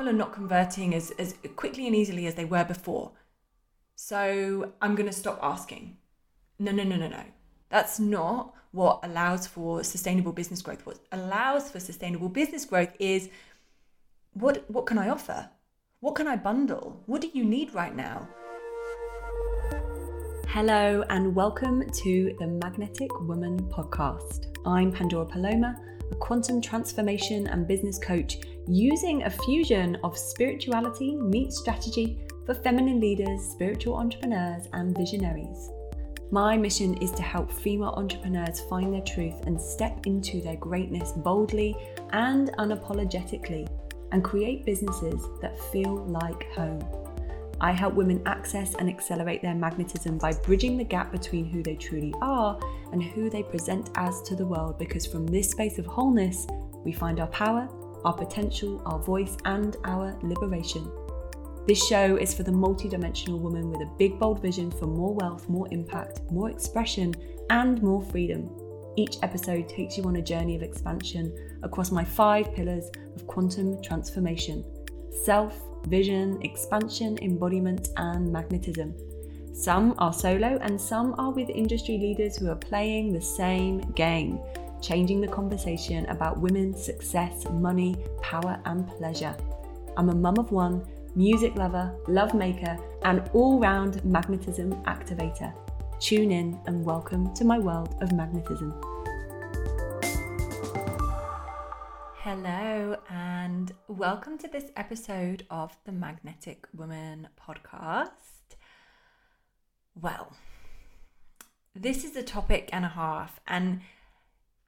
people are not converting as, as quickly and easily as they were before. So I'm going to stop asking. No, no, no, no, no. That's not what allows for sustainable business growth. What allows for sustainable business growth is what what can I offer? What can I bundle? What do you need right now? Hello and welcome to the Magnetic Woman podcast. I'm Pandora Paloma, a quantum transformation and business coach using a fusion of spirituality meets strategy for feminine leaders, spiritual entrepreneurs, and visionaries. My mission is to help female entrepreneurs find their truth and step into their greatness boldly and unapologetically and create businesses that feel like home. I help women access and accelerate their magnetism by bridging the gap between who they truly are and who they present as to the world because from this space of wholeness, we find our power, our potential, our voice, and our liberation. This show is for the multidimensional woman with a big, bold vision for more wealth, more impact, more expression, and more freedom. Each episode takes you on a journey of expansion across my five pillars of quantum transformation self, vision, expansion, embodiment, and magnetism. Some are solo, and some are with industry leaders who are playing the same game, changing the conversation about women's success, money, power, and pleasure. I'm a mum of one music lover, love maker, and all round magnetism activator. Tune in and welcome to my world of magnetism. Hello, and welcome to this episode of the Magnetic Woman podcast. Well, this is a topic and a half, and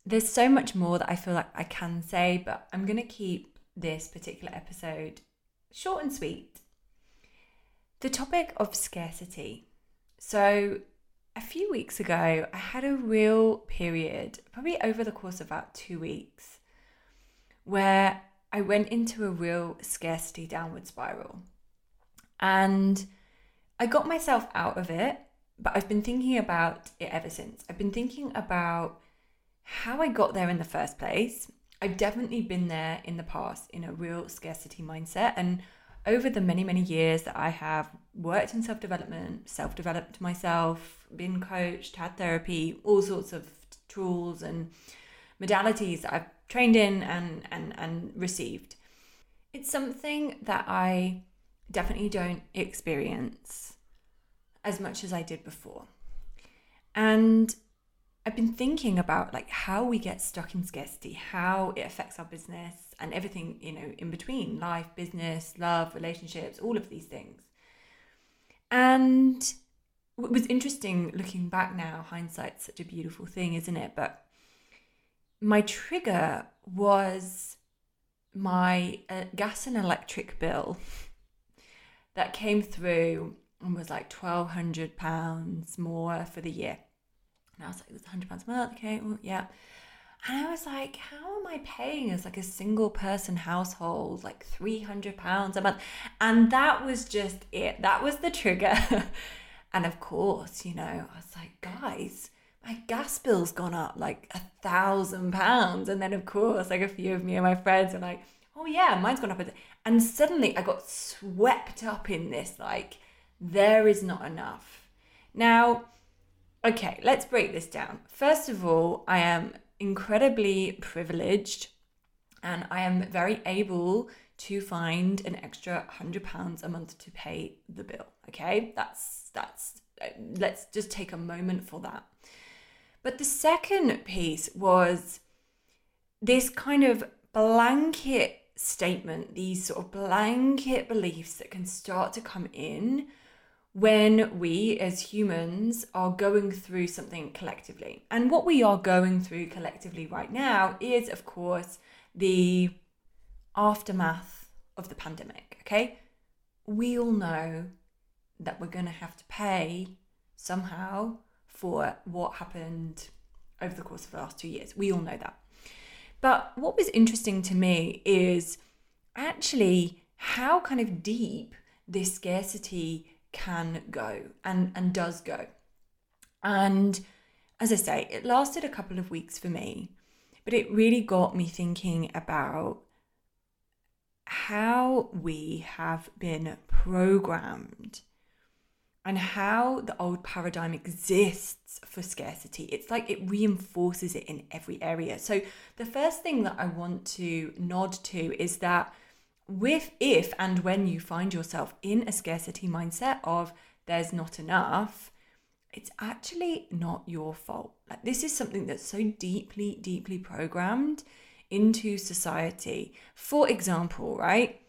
there's so much more that I feel like I can say, but I'm going to keep this particular episode short and sweet. The topic of scarcity. So, a few weeks ago, I had a real period, probably over the course of about two weeks, where I went into a real scarcity downward spiral. And I got myself out of it, but I've been thinking about it ever since. I've been thinking about how I got there in the first place I've definitely been there in the past in a real scarcity mindset. And over the many, many years that I have worked in self development, self developed myself, been coached, had therapy, all sorts of tools and modalities that I've trained in and, and, and received, it's something that I definitely don't experience as much as I did before. And I've been thinking about like how we get stuck in scarcity, how it affects our business and everything, you know, in between life, business, love, relationships, all of these things. And it was interesting looking back now, hindsight's such a beautiful thing, isn't it? But my trigger was my uh, gas and electric bill that came through and was like £1,200 more for the year. And I was like, it was hundred pounds a month. Okay, well, yeah. And I was like, how am I paying as like a single person household like three hundred pounds a month? And that was just it. That was the trigger. and of course, you know, I was like, guys, my gas bill's gone up like a thousand pounds. And then of course, like a few of me and my friends are like, oh yeah, mine's gone up. And suddenly I got swept up in this, like, there is not enough. Now, Okay, let's break this down. First of all, I am incredibly privileged and I am very able to find an extra hundred pounds a month to pay the bill. Okay, that's that's let's just take a moment for that. But the second piece was this kind of blanket statement, these sort of blanket beliefs that can start to come in when we as humans are going through something collectively. And what we are going through collectively right now is, of course, the aftermath of the pandemic. Okay. We all know that we're going to have to pay somehow for what happened over the course of the last two years. We all know that. But what was interesting to me is actually how kind of deep this scarcity can go and, and does go. And as I say, it lasted a couple of weeks for me, but it really got me thinking about how we have been programmed and how the old paradigm exists for scarcity. It's like it reinforces it in every area. So, the first thing that I want to nod to is that with if and when you find yourself in a scarcity mindset of there's not enough, it's actually not your fault. Like this is something that's so deeply, deeply programmed into society. For example, right?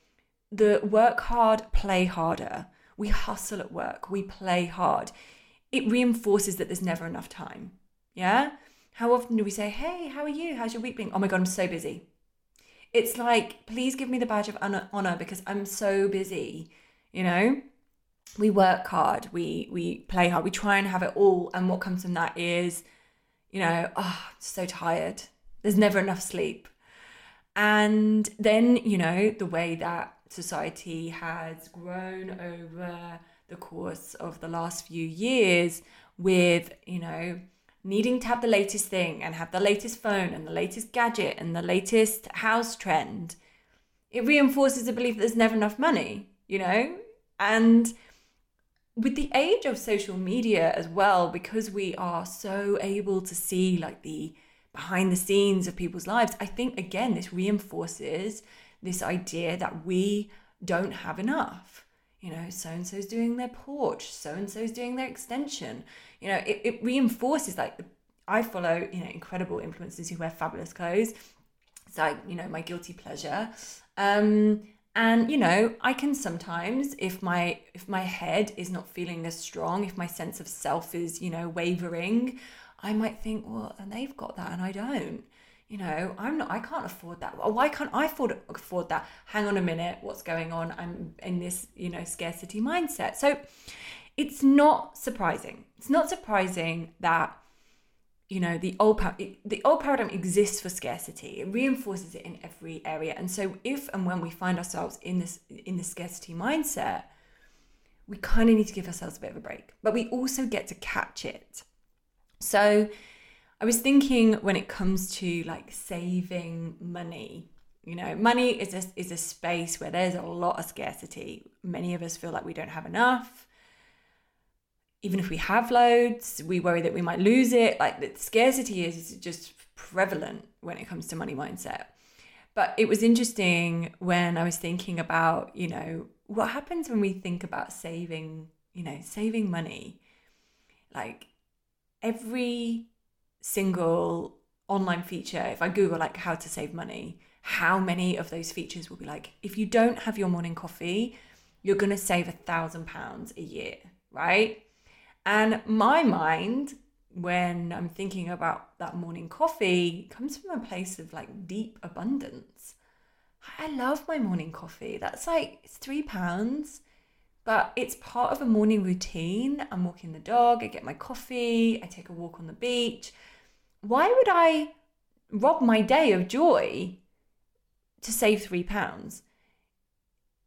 The work hard, play harder. We hustle at work, we play hard. It reinforces that there's never enough time. Yeah? How often do we say, Hey, how are you? How's your week been? Oh my God, I'm so busy. It's like, please give me the badge of honor because I'm so busy, you know? We work hard, we we play hard, we try and have it all, and what comes from that is, you know, oh, I'm so tired. There's never enough sleep. And then, you know, the way that society has grown over the course of the last few years with, you know, needing to have the latest thing and have the latest phone and the latest gadget and the latest house trend, it reinforces the belief that there's never enough money, you know? And with the age of social media as well, because we are so able to see like the behind the scenes of people's lives, I think again, this reinforces this idea that we don't have enough. You know, so and so's doing their porch, so and so's doing their extension. You know, it, it reinforces like I follow, you know, incredible influencers who wear fabulous clothes. It's like, you know, my guilty pleasure. Um, and you know i can sometimes if my if my head is not feeling as strong if my sense of self is you know wavering I might think, well, and they've got that and I don't. You know, I'm not, I can't afford that. Why can't I afford, afford that? Hang on a minute, what's going on? I'm in this, you know, scarcity mindset. So it's not surprising. It's not surprising that you know the old the old paradigm exists for scarcity it reinforces it in every area and so if and when we find ourselves in this in the scarcity mindset we kind of need to give ourselves a bit of a break but we also get to catch it so I was thinking when it comes to like saving money, you know, money is a, is a space where there's a lot of scarcity. Many of us feel like we don't have enough. Even if we have loads, we worry that we might lose it. Like the scarcity is just prevalent when it comes to money mindset. But it was interesting when I was thinking about, you know, what happens when we think about saving, you know, saving money. Like every single online feature, if I Google like how to save money, how many of those features will be like, if you don't have your morning coffee, you're going to save a thousand pounds a year, right? And my mind, when I'm thinking about that morning coffee, comes from a place of like deep abundance. I love my morning coffee. That's like it's three pounds but it's part of a morning routine. I'm walking the dog, I get my coffee, I take a walk on the beach. Why would I rob my day of joy to save three pounds?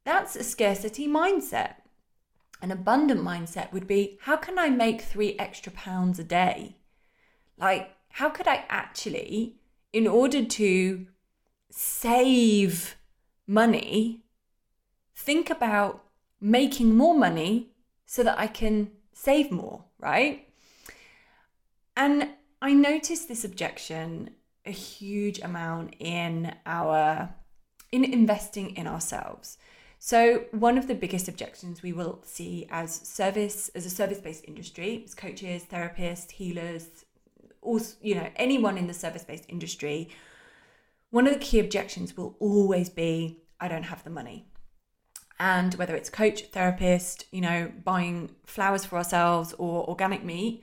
That's a scarcity mindset. An abundant mindset would be how can I make three extra pounds a day? Like, how could I actually, in order to save money, think about making more money so that I can save more, right? And I noticed this objection a huge amount in our in investing in ourselves. So one of the biggest objections we will see as service as a service-based industry, as coaches, therapists, healers, also, you know, anyone in the service-based industry, one of the key objections will always be I don't have the money and whether it's coach, therapist, you know, buying flowers for ourselves or organic meat,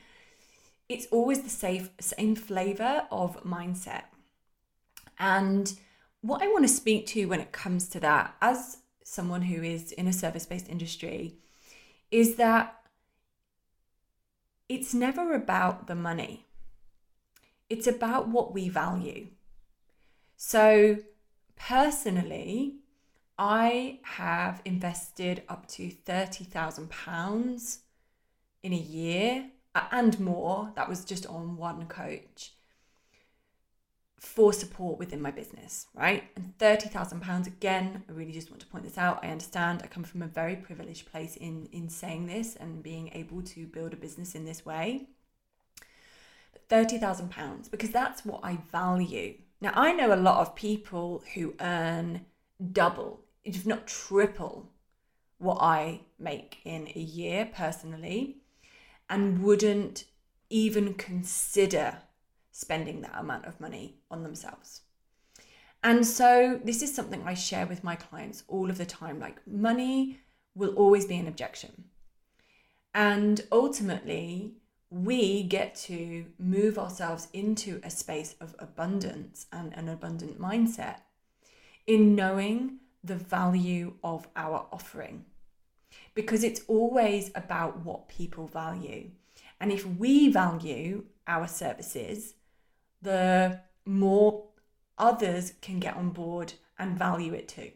it's always the safe, same flavor of mindset. And what I want to speak to when it comes to that, as someone who is in a service based industry, is that it's never about the money, it's about what we value. So, personally, I have invested up to £30,000 in a year and more. That was just on one coach for support within my business, right? And £30,000 again, I really just want to point this out. I understand I come from a very privileged place in in saying this and being able to build a business in this way. But £30,000 because that's what I value. Now, I know a lot of people who earn double, if not triple what I make in a year personally and wouldn't even consider spending that amount of money on themselves. And so, this is something I share with my clients all of the time like, money will always be an objection. And ultimately, we get to move ourselves into a space of abundance and an abundant mindset in knowing the value of our offering. Because it's always about what people value. And if we value our services, the more others can get on board and value it too.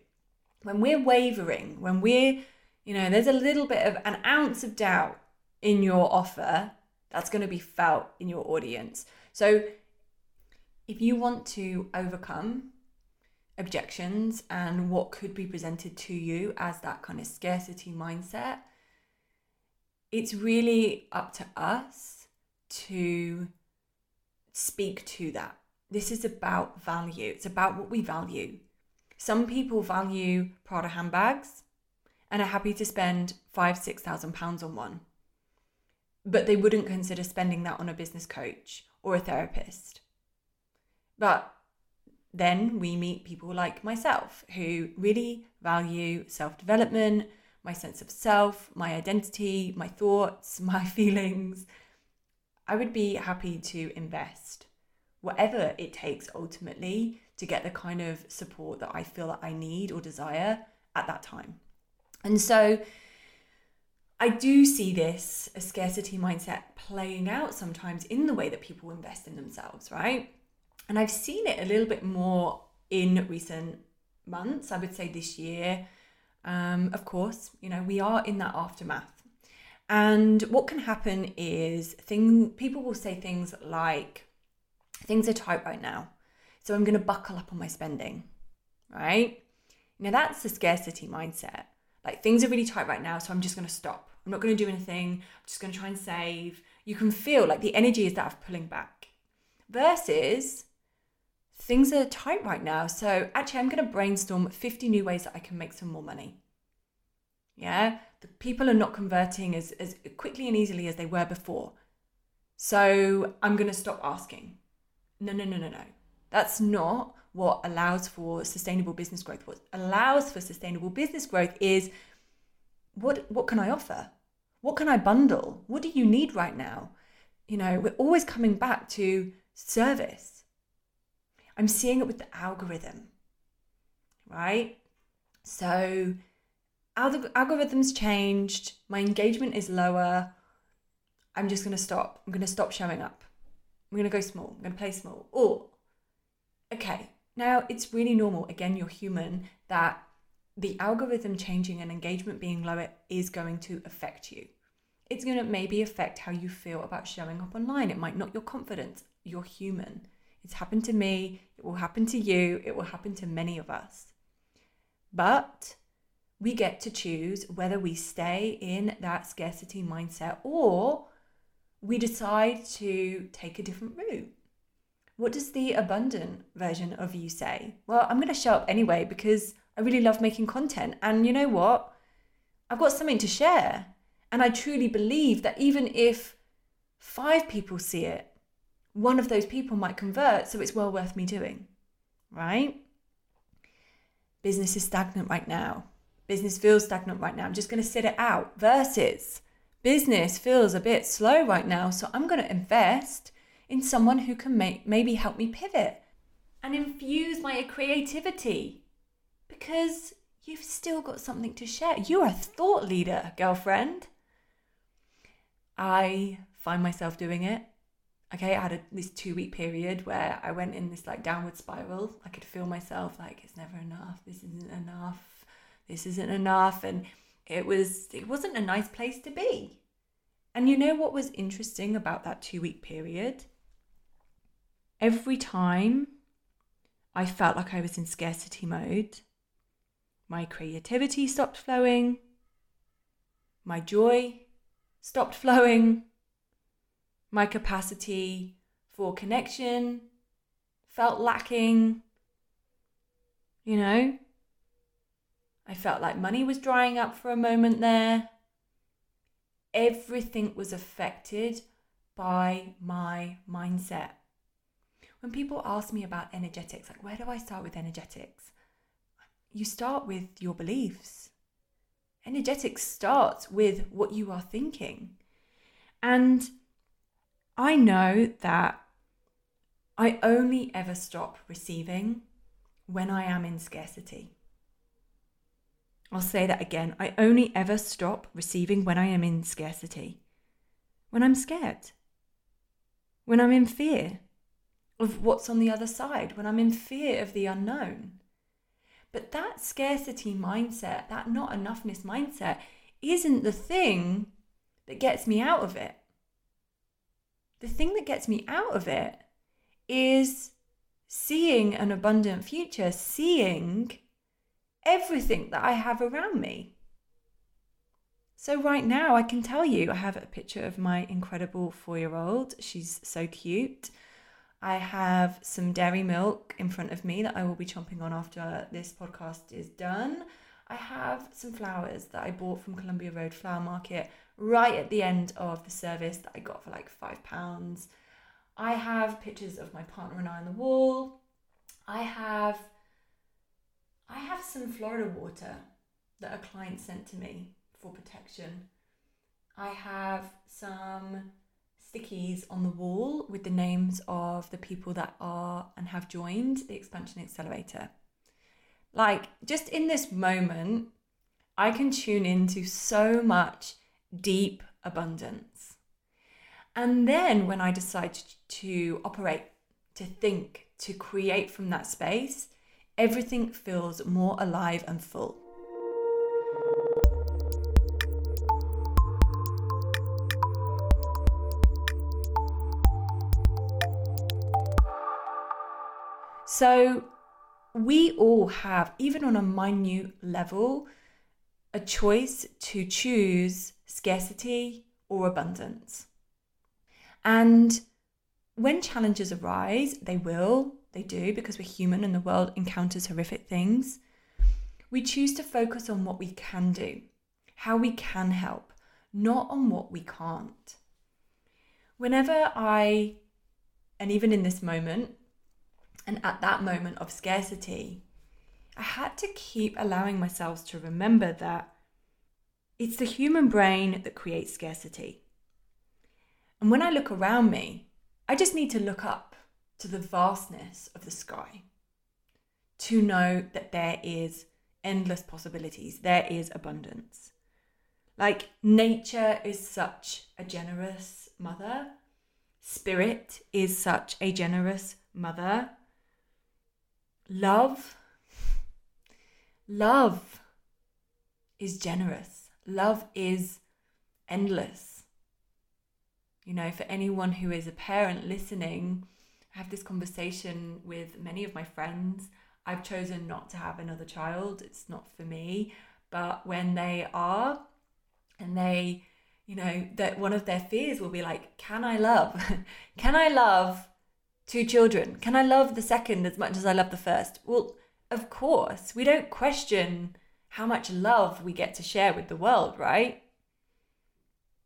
When we're wavering, when we're, you know, there's a little bit of an ounce of doubt in your offer, that's going to be felt in your audience. So if you want to overcome objections and what could be presented to you as that kind of scarcity mindset, it's really up to us to speak to that. This is about value, it's about what we value. Some people value Prada handbags and are happy to spend five, six thousand pounds on one, but they wouldn't consider spending that on a business coach or a therapist. But then we meet people like myself who really value self development, my sense of self, my identity, my thoughts, my feelings, I would be happy to invest whatever it takes ultimately to get the kind of support that I feel that I need or desire at that time. And so I do see this a scarcity mindset playing out sometimes in the way that people invest in themselves, right? And I've seen it a little bit more in recent months, I would say this year. Um, of course, you know, we are in that aftermath and what can happen is thing people will say things like, things are tight right now. So I'm going to buckle up on my spending, right? Now that's the scarcity mindset. Like things are really tight right now, so I'm just going to stop. I'm not going to do anything. I'm just going to try and save. You can feel like the energy is that of pulling back. Versus things are tight right now. So actually, I'm going to brainstorm 50 new ways that I can make some more money. Yeah the people are not converting as, as quickly and easily as they were before. So I'm going to stop asking. No, no, no, no, no. That's not what allows for sustainable business growth. What allows for sustainable business growth is what what can I offer? What can I bundle? What do you need right now? You know, we're always coming back to service. I'm seeing it with the algorithm, right? So algorithms changed, my engagement is lower. I'm just to stop. I'm to stop showing up. I'm to go small. I'm to play small. Or, okay, now it's really normal. Again, you're human, that the algorithm changing and engagement being lower is going to affect you. It's going to maybe affect how you feel about showing up online. It might not your confidence. You're human. It's happened to me. It will happen to you. It will happen to many of us. But we get to choose whether we stay in that scarcity mindset or we decide to take a different route. What does the abundant version of you say? Well, I'm going to show up anyway because I really love making content. And you know what? I've got something to share. And I truly believe that even if five people see it, one of those people might convert. So it's well worth me doing, right? Business is stagnant right now business feels stagnant right now. I'm just going to sit it out. Versus business feels a bit slow right now. So I'm going to invest in someone who can make, maybe help me pivot and infuse my creativity because you've still got something to share. You're a thought leader, girlfriend. I find myself doing it. Okay, I had a, this two week period where I went in this like downward spiral. I could feel myself like it's never enough. This isn't enough this isn't enough and it was it wasn't a nice place to be and you know what was interesting about that two week period every time I felt like I was in scarcity mode. My creativity stopped flowing. My joy stopped flowing. My capacity for connection felt lacking. You know, I felt like money was drying up for a moment there. Everything was affected by my mindset. When people ask me about energetics, like, where do I start with energetics? You start with your beliefs. Energetics starts with what you are thinking. And I know that I only ever stop receiving when I am in scarcity. I'll say that again. I only ever stop receiving when I am in scarcity. When I'm scared. When I'm in fear of what's on the other side. When I'm in fear of the unknown. But that scarcity mindset, that not enoughness mindset, isn't the thing that gets me out of it. The thing that gets me out of it is seeing an abundant future, seeing everything that I have around me. So, right now, I can tell you I have a picture of my incredible four year old. She's so cute. I have some dairy milk in front of me that I will be chomping on after this podcast is done. I have some flowers that I bought from Columbia Road Flower Market right at the end of the service that I got for like five pounds. I have pictures of my partner and I on the wall. I have I have some Florida water that a client sent to me for protection. I have some stickies on the wall with the names of the people that are and have joined the expansion accelerator. Like, just in this moment, I can tune into so much deep abundance. And then when I decide to operate, to think, to create from that space, everything feels more alive and full. So, we all have, even on a minute level, a choice to choose scarcity or abundance. And when challenges arise, they will, they do, because we're human and the world encounters horrific things. We choose to focus on what we can do, how we can help, not on what we can't. Whenever I, and even in this moment, and at that moment of scarcity, I had to keep allowing myself to remember that it's the human brain that creates scarcity. And when I look around me, I just need to look up to the vastness of the sky to know that there is endless possibilities, there is abundance. Like nature is such a generous mother, spirit is such a generous mother. Love, love is generous. Love is endless. You know, for anyone who is a parent listening, I have this conversation with many of my friends. I've chosen not to have another child, it's not for me. But when they are, and they, you know, that one of their fears will be like, can I love? can I love two children? Can I love the second as much as I love the first? Well, of course, we don't question how much love we get to share with the world, right?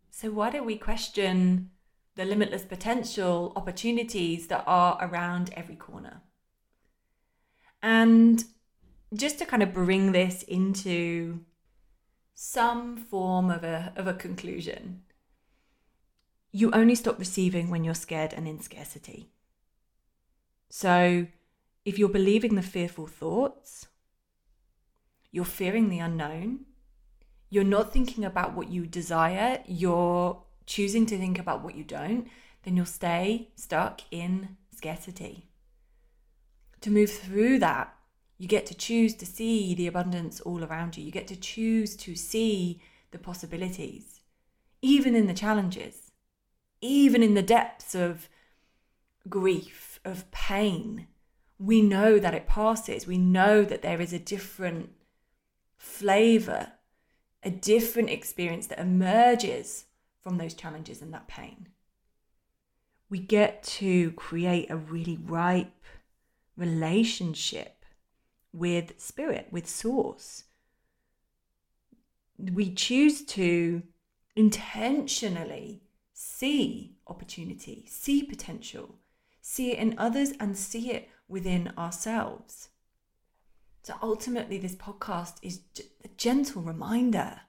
So, why don't we question the limitless potential opportunities that are around every corner? And just to kind of bring this into some form of a, of a conclusion, you only stop receiving when you're scared and in scarcity. So, if you're believing the fearful thoughts, you're fearing the unknown, you're not thinking about what you desire, you're choosing to think about what you don't, then you'll stay stuck in scarcity. To move through that, you get to choose to see the abundance all around you. You get to choose to see the possibilities, even in the challenges, even in the depths of grief of pain, we know that it passes. We know that there is a different flavor, a different experience that emerges from those challenges and that pain. We get to create a really ripe relationship with spirit, with source. We choose to intentionally see opportunity, see potential, see it in others, and see it within ourselves. So ultimately, this podcast is a gentle reminder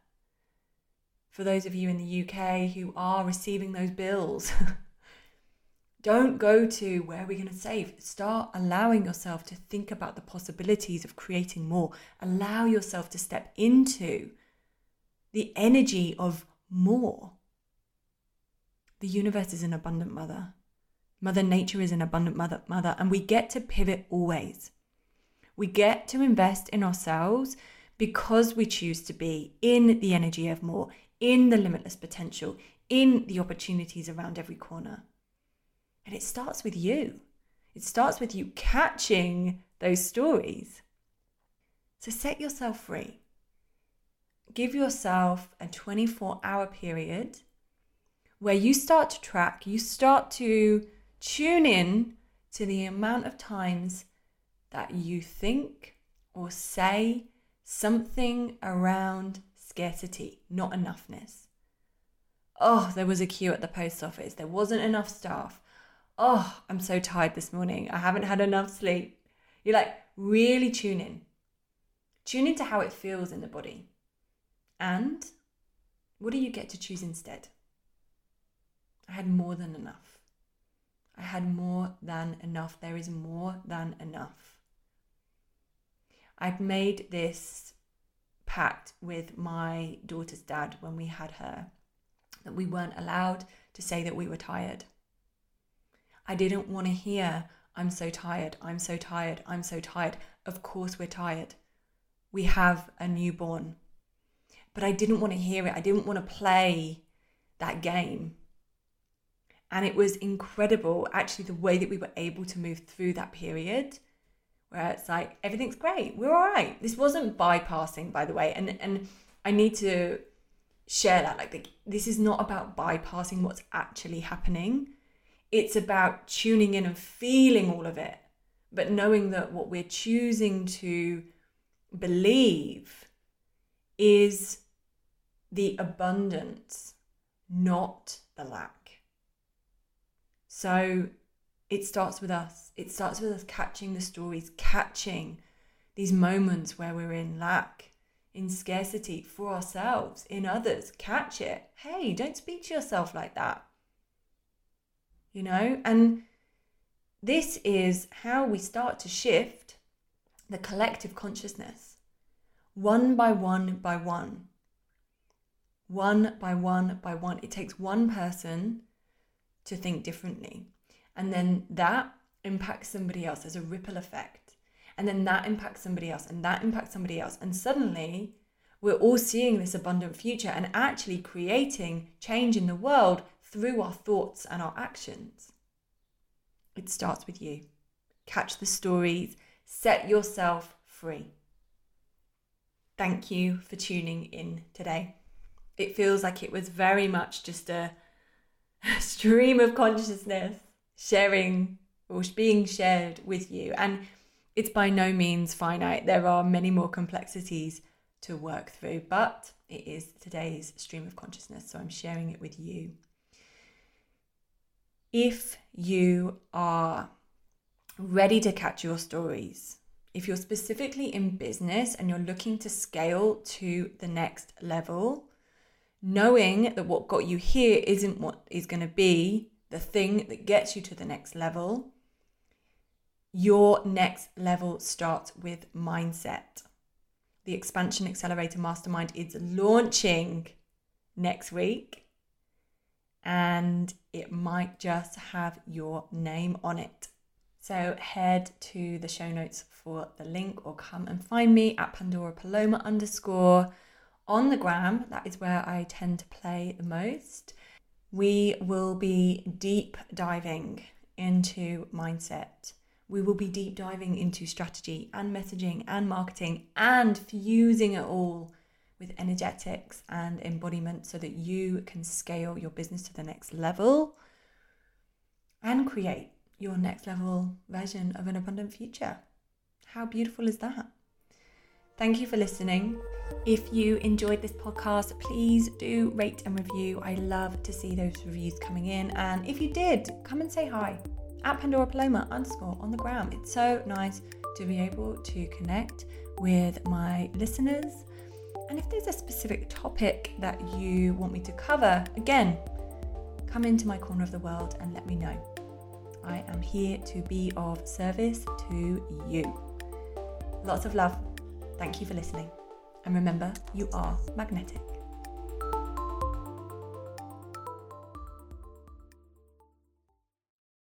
for those of you in the UK who are receiving those bills. Don't go to where are we going to save? Start allowing yourself to think about the possibilities of creating more. Allow yourself to step into the energy of more. The universe is an abundant mother. Mother Nature is an abundant mother, mother, and we get to pivot always. We get to invest in ourselves because we choose to be in the energy of more, in the limitless potential, in the opportunities around every corner. And it starts with you. It starts with you catching those stories. So set yourself free. Give yourself a 24 hour period where you start to track, you start to tune in to the amount of times that you think or say something around scarcity, not enoughness. Oh, there was a queue at the post office. There wasn't enough staff. Oh, I'm so tired this morning. I haven't had enough sleep. You're like really tune in. Tune into how it feels in the body. And what do you get to choose instead? I had more than enough. I had more than enough. There is more than enough. I'd made this pact with my daughter's dad when we had her that we weren't allowed to say that we were tired. I didn't want to hear, I'm so tired, I'm so tired, I'm so tired. Of course, we're tired. We have a newborn. But I didn't want to hear it. I didn't want to play that game. And it was incredible, actually, the way that we were able to move through that period where it's like, everything's great, we're all right. This wasn't bypassing, by the way. And, and I need to share that. Like, the, this is not about bypassing what's actually happening it's about tuning in and feeling all of it, but knowing that what we're choosing to believe is the abundance, not the lack. So it starts with us. It starts with us catching the stories, catching these moments where we're in lack, in scarcity for ourselves, in others. Catch it. Hey, don't speak to yourself like that you know? And this is how we start to shift the collective consciousness one by one by one. One by one by one. It takes one person to think differently. And then that impacts somebody else. There's a ripple effect. And then that impacts somebody else, and that impacts somebody else. And suddenly, we're all seeing this abundant future and actually creating change in the world through our thoughts and our actions. It starts with you. Catch the stories, set yourself free. Thank you for tuning in today. It feels like it was very much just a, stream of consciousness sharing or being shared with you. And it's by no means finite. There are many more complexities to work through, but it is today's stream of consciousness. So I'm sharing it with you if you are ready to catch your stories, if you're specifically in business and you're looking to scale to the next level, knowing that what got you here isn't what is going to be the thing that gets you to the next level, your next level starts with mindset. The Expansion Accelerator Mastermind is launching next week and it might just have your name on it. So head to the show notes for the link or come and find me at Pandora Paloma underscore on the gram. That is where I tend to play the most. We will be deep diving into mindset. we will be deep diving into strategy and messaging and marketing and fusing it all with energetics and embodiment so that you can scale your business to the next level and create your next level version of an abundant future. How beautiful is that? Thank you for listening. If you enjoyed this podcast, please do rate and review. I love to see those reviews coming in. And if you did, come and say hi at Pandora Paloma underscore on the gram. It's so nice to be able to connect with my listeners. And if there's a specific topic that you want me to cover, again, come into my corner of the world and let me know. I am here to be of service to you. Lots of love. Thank you for listening. And remember, you are magnetic.